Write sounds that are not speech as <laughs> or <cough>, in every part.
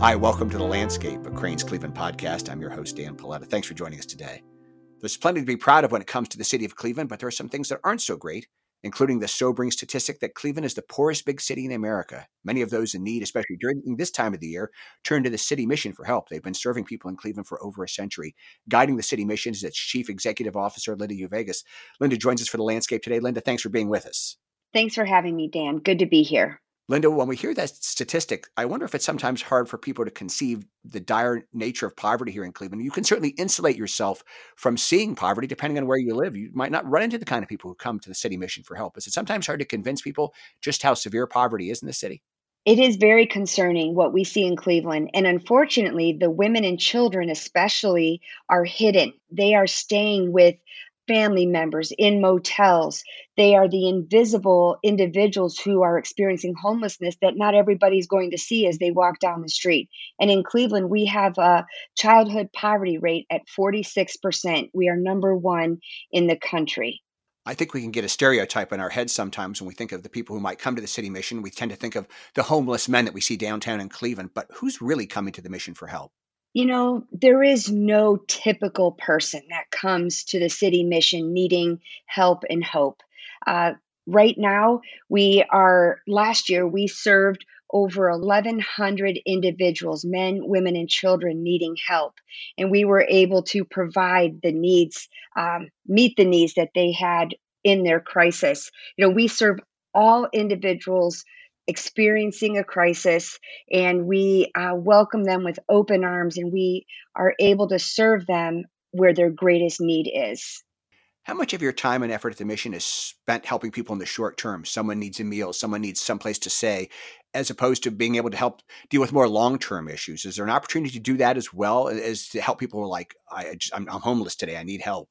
Hi, welcome to the Landscape, a Crain's Cleveland podcast. I'm your host, Dan Paletta. Thanks for joining us today. There's plenty to be proud of when it comes to the city of Cleveland, but there are some things that aren't so great, including the sobering statistic that Cleveland is the poorest big city in America. Many of those in need, especially during this time of the year, turn to the city mission for help. They've been serving people in Cleveland for over a century. Guiding the city mission is its chief executive officer, Linda Uveges. Linda joins us for the landscape today. Linda, thanks for being with us. Thanks for having me, Dan. Good to be here. Linda, when we hear that statistic, I wonder if it's sometimes hard for people to conceive the dire nature of poverty here in Cleveland. You can certainly insulate yourself from seeing poverty depending on where you live. You might not run into the kind of people who come to the city mission for help. Is it sometimes hard to convince people just how severe poverty is in the city? It is very concerning what we see in Cleveland. And unfortunately, the women and children, especially, are hidden. They are staying with family members in motels. They are the invisible individuals who are experiencing homelessness that not everybody's going to see as they walk down the street. And in Cleveland, we have a childhood poverty rate at 46%. We are number one in the country. I think we can get a stereotype in our heads sometimes when we think of the people who might come to the city mission. We tend to think of the homeless men that we see downtown in Cleveland, but who's really coming to the mission for help? You know, there is no typical person that comes to the city mission needing help and hope. Uh, right now, we are, last year, we served over 1,100 individuals, men, women, and children needing help. And we were able to provide the needs, um, meet the needs that they had in their crisis. You know, we serve all individuals experiencing a crisis and we uh, welcome them with open arms and we are able to serve them where their greatest need is. How much of your time and effort at the mission is spent helping people in the short term? Someone needs a meal, someone needs someplace to stay, as opposed to being able to help deal with more long term issues. Is there an opportunity to do that as well as to help people who are like, I, I'm homeless today, I need help?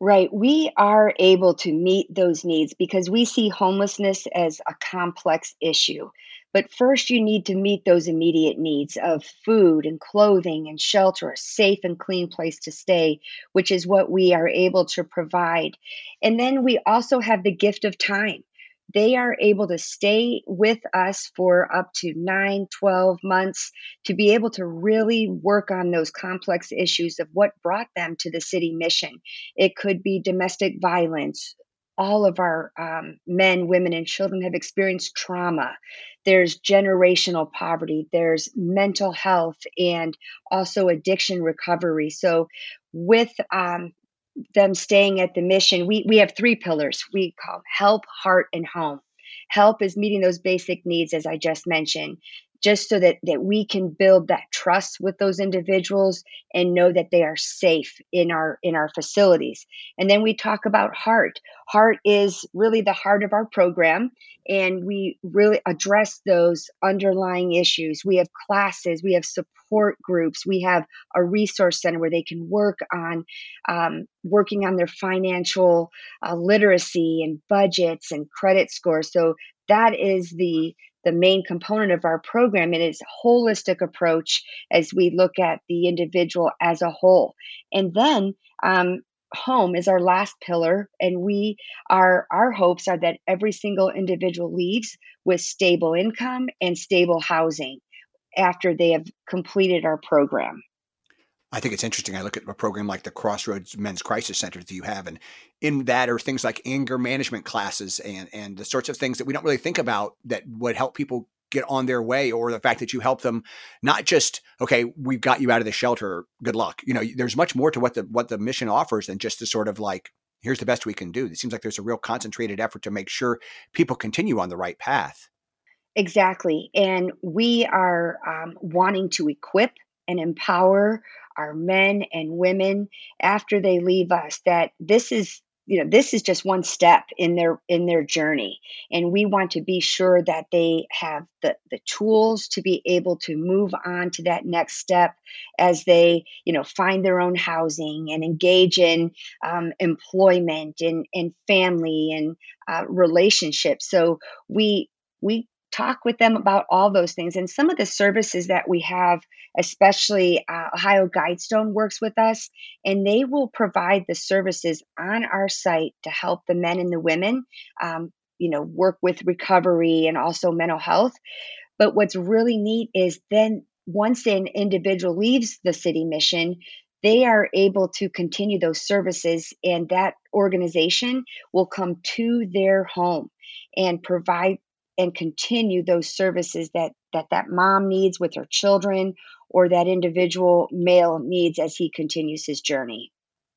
Right. We are able to meet those needs because we see homelessness as a complex issue. But first, you need to meet those immediate needs of food and clothing and shelter, a safe and clean place to stay, which is what we are able to provide. And then we also have the gift of time they are able to stay with us for up to 9, 12 months to be able to really work on those complex issues of what brought them to the city mission. It could be domestic violence. All of our um, men, women, and children have experienced trauma. There's generational poverty, there's mental health, and also addiction recovery. So, with um, them staying at the mission, we, we have three pillars we call help, heart, and home. Help is meeting those basic needs, as I just mentioned, just so that, that we can build that trust with those individuals and know that they are safe in our in our facilities. And then we talk about heart. Heart is really the heart of our program and we really address those underlying issues. We have classes, we have support groups, we have a resource center where they can work on um, working on their financial uh, literacy and budgets and credit scores. So that is the the main component of our program. and It is a holistic approach as we look at the individual as a whole. And then um, home is our last pillar and we are our hopes are that every single individual leaves with stable income and stable housing after they have completed our program I think it's interesting. I look at a program like the Crossroads Men's Crisis Center that you have, and in that are things like anger management classes and and the sorts of things that we don't really think about that would help people get on their way, or the fact that you help them not just okay, we've got you out of the shelter, good luck. You know, there's much more to what the what the mission offers than just the sort of like here's the best we can do. It seems like there's a real concentrated effort to make sure people continue on the right path. Exactly, and we are um, wanting to equip and empower our men and women after they leave us that this is you know this is just one step in their in their journey. And we want to be sure that they have the the tools to be able to move on to that next step as they you know find their own housing and engage in um, employment and and family and uh, relationships. So we we talk with them about all those things. And some of the services that we have, especially uh, Ohio Guidestone works with us, and they will provide the services on our site to help the men and the women, um, you know, work with recovery and also mental health. But what's really neat is then once an individual leaves the city mission, they are able to continue those services, and that organization will come to their home and provide and continue those services that that that mom needs with her children or that individual male needs as he continues his journey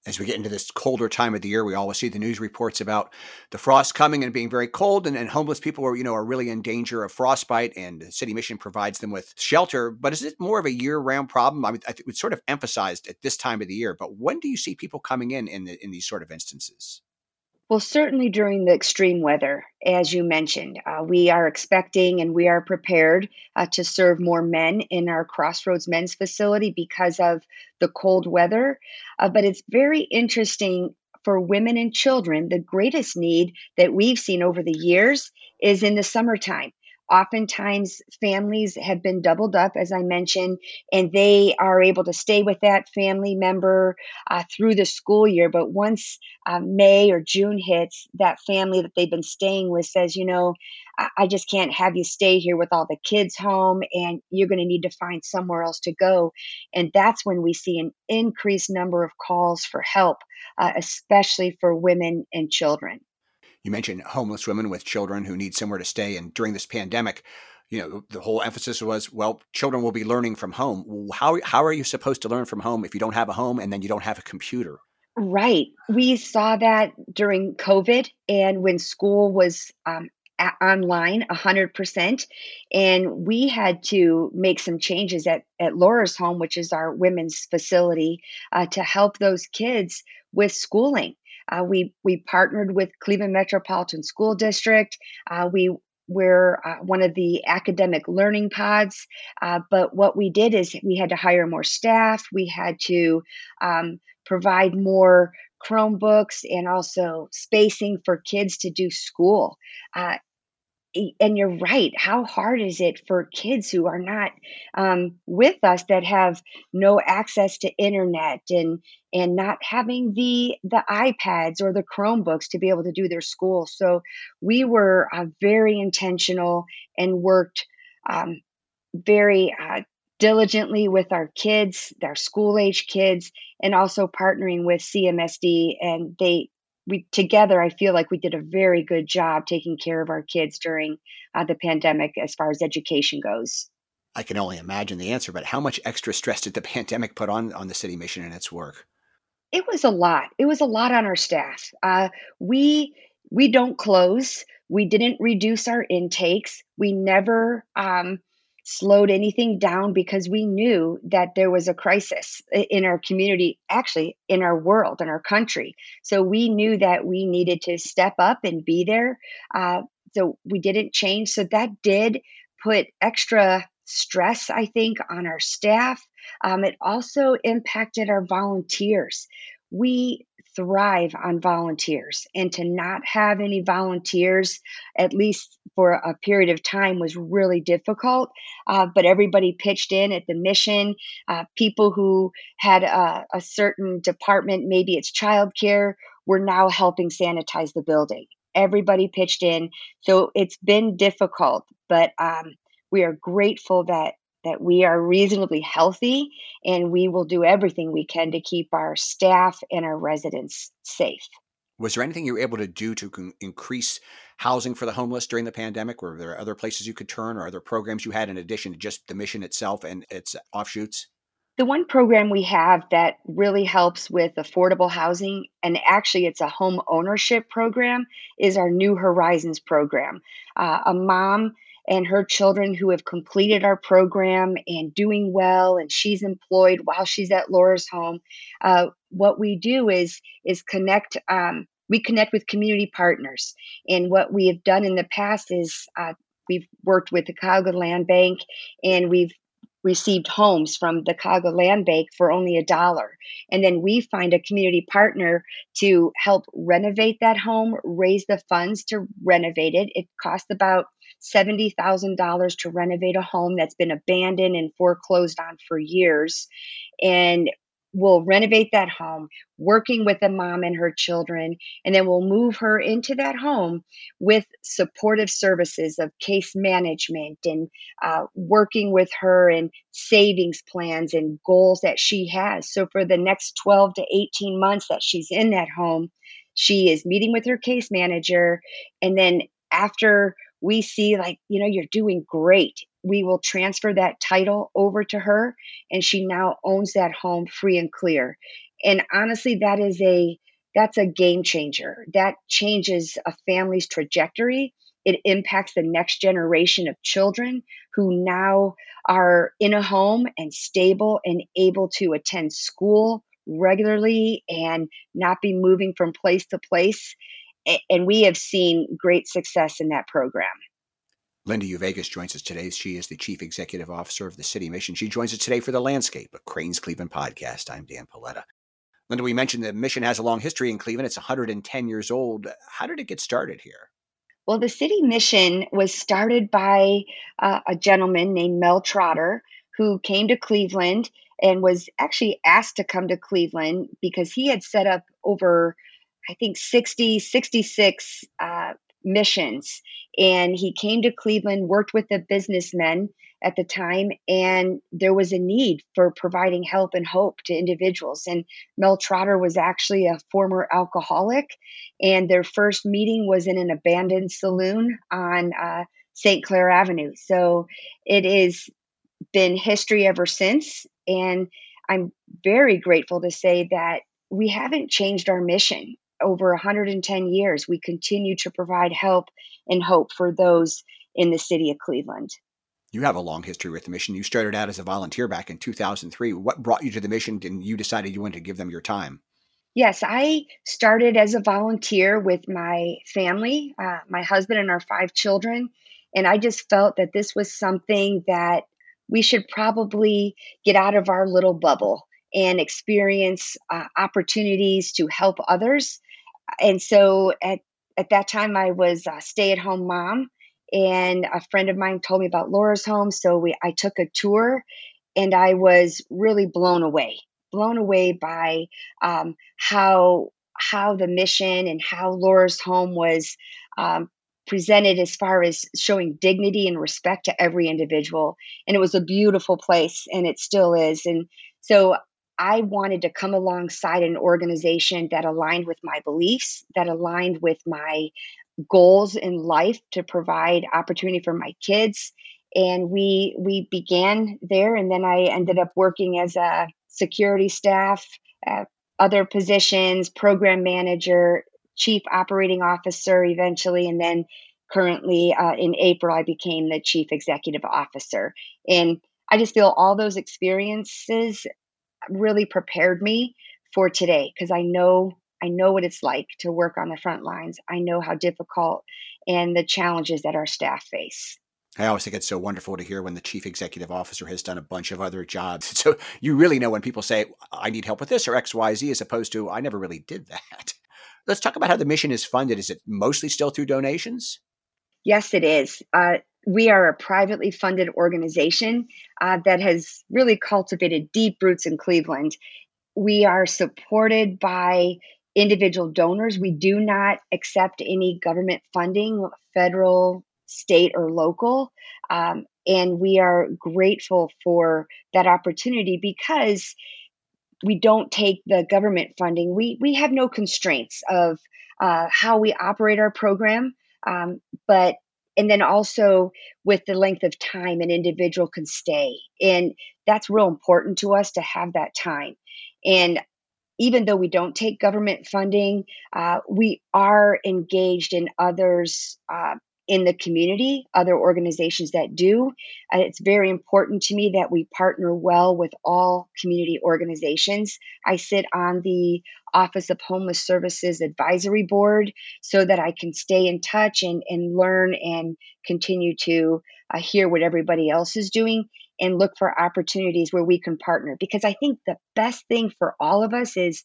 as we get into this colder time of the year, we always see the news reports about the frost coming and being very cold, and, and homeless people are, you know, are really in danger of frostbite. And the city mission provides them with shelter. But is it more of a year-round problem? I mean, it's sort of emphasized at this time of the year. But when do you see people coming in in, the, in these sort of instances? Well, certainly during the extreme weather, as you mentioned, uh, we are expecting and we are prepared uh, to serve more men in our Crossroads Men's Facility because of the cold weather. Uh, but it's very interesting for women and children. The greatest need that we've seen over the years is in the summertime. Oftentimes, families have been doubled up, as I mentioned, and they are able to stay with that family member uh, through the school year. But once uh, May or June hits, that family that they've been staying with says, you know, I, I just can't have you stay here with all the kids home, and you're going to need to find somewhere else to go. And that's when we see an increased number of calls for help, uh, especially for women and children you mentioned homeless women with children who need somewhere to stay. And during this pandemic, you know, the whole emphasis was, well, children will be learning from home. How, how are you supposed to learn from home if you don't have a home and then you don't have a computer? Right. We saw that during COVID and when school was um, online 100% and we had to make some changes at, at laura's home which is our women's facility uh, to help those kids with schooling uh, we we partnered with Cleveland Metropolitan School District. Uh, we we're uh, one of the academic learning pods. Uh, but what we did is we had to hire more staff. We had to um, provide more Chromebooks and also spacing for kids to do school. Uh, and you're right. How hard is it for kids who are not um, with us that have no access to internet and and not having the the iPads or the Chromebooks to be able to do their school? So we were uh, very intentional and worked um, very uh, diligently with our kids, our school age kids, and also partnering with CMSD. And they we together i feel like we did a very good job taking care of our kids during uh, the pandemic as far as education goes. I can only imagine the answer but how much extra stress did the <laughs> pandemic put on on the city mission and its work? It was a lot. It was a lot on our staff. Uh, we we don't close. We didn't reduce our intakes. We never um, slowed anything down because we knew that there was a crisis in our community, actually, in our world, in our country. So we knew that we needed to step up and be there. Uh, so we didn't change. So that did put extra stress, I think, on our staff. Um, it also impacted our volunteers. We thrive on volunteers. And to not have any volunteers at least for a period of time was really difficult. Uh, but everybody pitched in at the mission. Uh, people who had a, a certain department maybe it's childcare were now helping sanitize the building. Everybody pitched in. So it's been difficult but um, we are grateful that that we are reasonably healthy and we will do everything we can to keep our staff and our residents safe. Was there anything you were able to do to increase housing for the homeless during the pandemic? Were there other places you could turn or other programs you had in addition to just the mission itself and its offshoots? The one program we have that really helps with affordable housing, and actually it's a home ownership program, is our New Horizons program. Uh, a mom and her children who have completed our program and doing well and she's employed while she's at laura's home uh, what we do is is connect um, we connect with community partners and what we have done in the past is uh, we've worked with the Cuyahoga Land Bank and we've received homes from the Cuyahoga Land Bank for only a dollar. And then we find a community partner to help renovate that home, raise the funds to renovate it. It costs about $70,000 to renovate a home that's been abandoned and foreclosed on for years. And we'll renovate that home, working with the mom and her children, and then we'll move her into that home with supportive services of case management and uh, working with her and savings plans and goals that she has. So for the next 12 to 18 months that she's in that home, she is meeting with her case manager. And then after we see, like, you know, you're doing great. We will transfer that title over to her and she now owns that home free and clear. And honestly that is a that's a game changer. That changes a family's trajectory. It impacts the next generation of children who now are in a home and stable and able to attend school regularly and not be moving from place to place and we have seen great success in that program Linda Uveges joins us today. She is the Chief Executive Officer of the City Mission. She joins us today for the Landscape, a Crain's Cleveland podcast. I'm Dan Paletta. Linda, we mentioned the mission has a long history in Cleveland. It's 110 years old. How did it get started here? Well, the City Mission was started by uh, a gentleman named Mel Trotter who came to Cleveland and was actually asked to come to Cleveland because he had set up over I think 60, 66 uh, missions. And he came to Cleveland, worked with the businessmen at the time, and there was a need for providing help and hope to individuals. And Mel Trotter was actually a former alcoholic, and their first meeting was in an abandoned saloon on uh, St. Clair Avenue. So it has been history ever since. And I'm very grateful to say that we haven't changed our mission over 110 years, we continue to provide help and hope for those in the city of Cleveland. You have a long history with the mission. You started out as a volunteer back in 2003. What brought you to the mission and you decided you wanted to give them your time? Yes, I started as a volunteer with my family, uh, my husband, and our five children. And I just felt that this was something that we should probably get out of our little bubble and experience uh, opportunities to help others and so at at that time I was a stay at home mom and a friend of mine told me about Laura's home so we I took a tour and I was really blown away blown away by um, how how the mission and how Laura's home was um, presented as far as showing dignity and respect to every individual and it was a beautiful place and it still is and so I wanted to come alongside an organization that aligned with my beliefs, that aligned with my goals in life to provide opportunity for my kids. And we we began there, and then I ended up working as a security staff, uh, other positions, program manager, chief operating officer, eventually, and then currently uh, in April I became the chief executive officer. And I just feel all those experiences really prepared me for today because I know I know what it's like to work on the front lines. I know how difficult and the challenges that our staff face. I always think it's so wonderful to hear when the chief executive officer has done a bunch of other jobs. <laughs> So you really know when people say, I need help with this or XYZ, as opposed to, I never really did that. <laughs> Let's talk about how the mission is funded. Is it mostly still through donations? Yes, it is. Uh, we are a privately funded organization uh, that has really cultivated deep roots in Cleveland. We are supported by individual donors. We do not accept any government funding, federal, state, or local. Um, and we are grateful for that opportunity because we don't take the government funding. We, we have no constraints of uh, how we operate our program. Um, but and then also with the length of time an individual can stay. And that's real important to us to have that time. And even though we don't take government funding uh, we are engaged in others uh, in the community, other organizations that do. It's very important to me that we partner well with all community organizations. I sit on the Office of Homeless Services Advisory Board so that I can stay in touch and, and learn and continue to uh, hear what everybody else is doing and look for opportunities where we can partner. Because I think the best thing for all of us is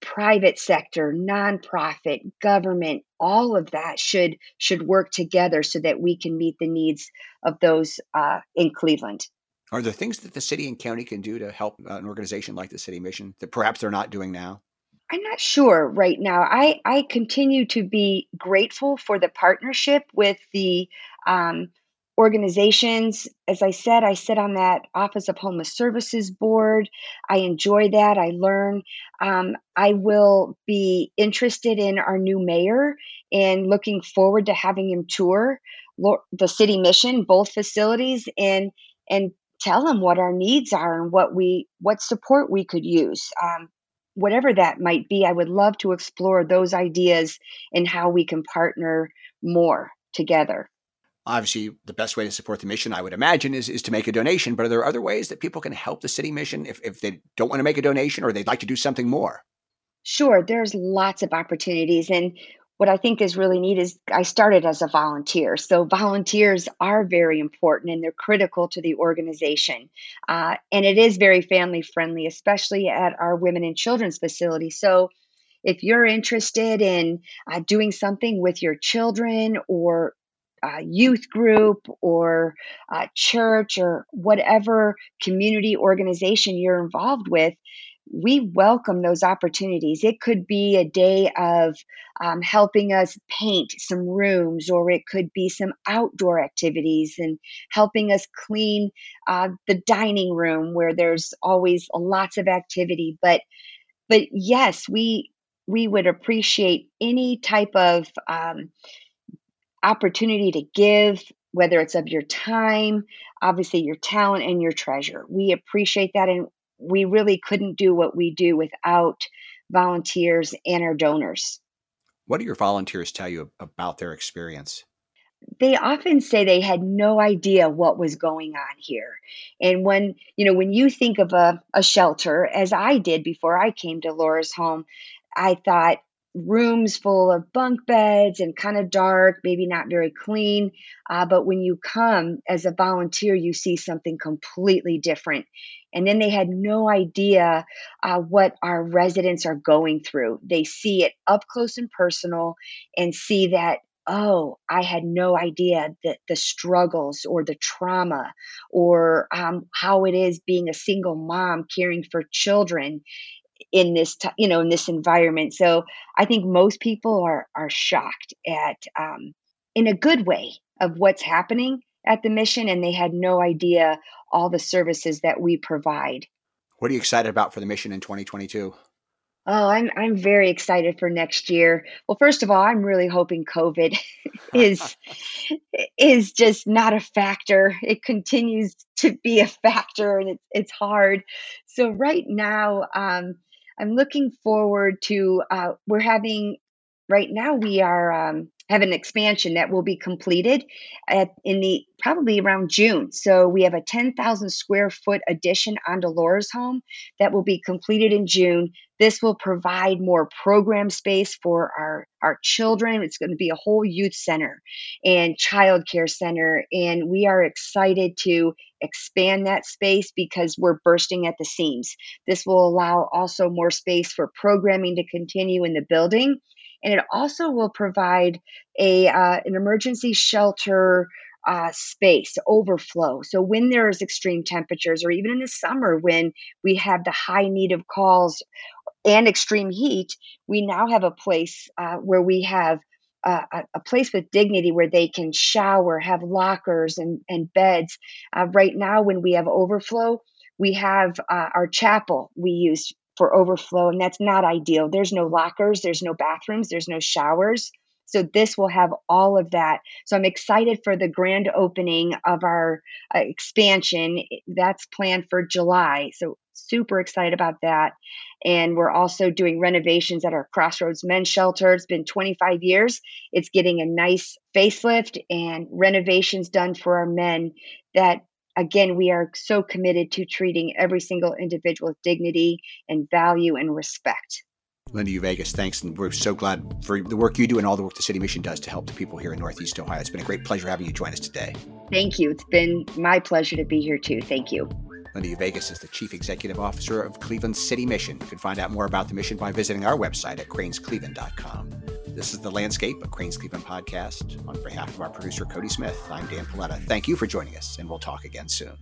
private sector, nonprofit, government, all of that should should work together so that we can meet the needs of those uh, in Cleveland. Are there things that the city and county can do to help uh, an organization like the City Mission that perhaps they're not doing now? I'm not sure right now. I, I continue to be grateful for the partnership with the um, organizations. As I said, I sit on that Office of Homeless Services board. I enjoy that. I learn. Um, I will be interested in our new mayor and looking forward to having him tour the city mission, both facilities, and and tell them what our needs are and what we what support we could use. Um, whatever that might be, I would love to explore those ideas and how we can partner more together obviously the best way to support the mission i would imagine is, is to make a donation but are there other ways that people can help the city mission if, if they don't want to make a donation or they'd like to do something more? Sure there's lots of opportunities and what i think is really neat is i started as a volunteer so volunteers are very important and they're critical to the organization. Uh, and it is very family friendly especially at our women and children's facility so if you're interested in uh, doing something with your children or uh, youth group or uh, church or whatever community organization you're involved with, we welcome those opportunities. It could be a day of um, helping us paint some rooms, or it could be some outdoor activities and helping us clean uh, the dining room where there's always lots of activity. But, but yes, we we would appreciate any type of um, opportunity to give, whether it's of your time, obviously your talent and your treasure. We appreciate that. And we really couldn't do what we do without volunteers and our donors. What do your volunteers tell you about their experience? They often say they had no idea what was going on here. And when, you know, when you think of a, a shelter, as I did before I came to Laura's home, I thought, rooms full of bunk beds and kind of dark, maybe not very clean. Uh, but when you come as a volunteer, you see something completely different. And then they had no idea uh, what our residents are going through. They see it up close and personal and see that oh, I had no idea that the struggles or the trauma or um, how it is being a single mom caring for children in this t- you know in this environment so i think most people are are shocked at um, in a good way of what's happening at the mission and they had no idea all the services that we provide what are you excited about for the mission in 2022 Oh, I'm I'm very excited for next year. Well, first of all, I'm really hoping COVID <laughs> is is just not a factor. It continues to be a factor, and it's it's hard. So right now, um, I'm looking forward to. Uh, we're having right now. We are um, have an expansion that will be completed at, in the probably around June. So we have a 10,000 square foot addition on Laura's home that will be completed in June. This will provide more program space for our, our children. It's going to be a whole youth center and childcare center. And we are excited to expand that space because we're bursting at the seams. This will allow also more space for programming to continue in the building and it also will provide a uh, an emergency shelter uh, space overflow. So when there's extreme temperatures, or even in the summer when we have the high need of calls and extreme heat, we now have a place uh, where we have uh, a, place with dignity where they can shower, have lockers and, and beds. Uh, right now, when we have overflow, we have uh, our chapel we use for overflow, and that's not ideal. There's no lockers, there's no bathrooms, there's no showers. So this will have all of that. So I'm excited for the grand opening of our uh, expansion. That's planned for July. So super excited about that. And we're also doing renovations at our Crossroads Men's Shelter. It's been 25 years. It's getting a nice facelift and renovations done for our men that again, we are so committed to treating every single individual with dignity and value and respect. Linda Uveges, thanks. And we're so glad for the work you do and all the work the City Mission does to help the people here in Northeast Ohio. It's been a great pleasure having you join us today. Thank you. It's been my pleasure to be here too. Thank you. Linda Uveges is the Chief Executive Officer of Cleveland City Mission. You can find out more about the mission by visiting our website at crainscleveland.com. This is the Landscape, a Crain's Cleveland podcast. On behalf of our producer, Cody Smith, I'm Dan Paletta. Thank you for joining us, and we'll talk again soon.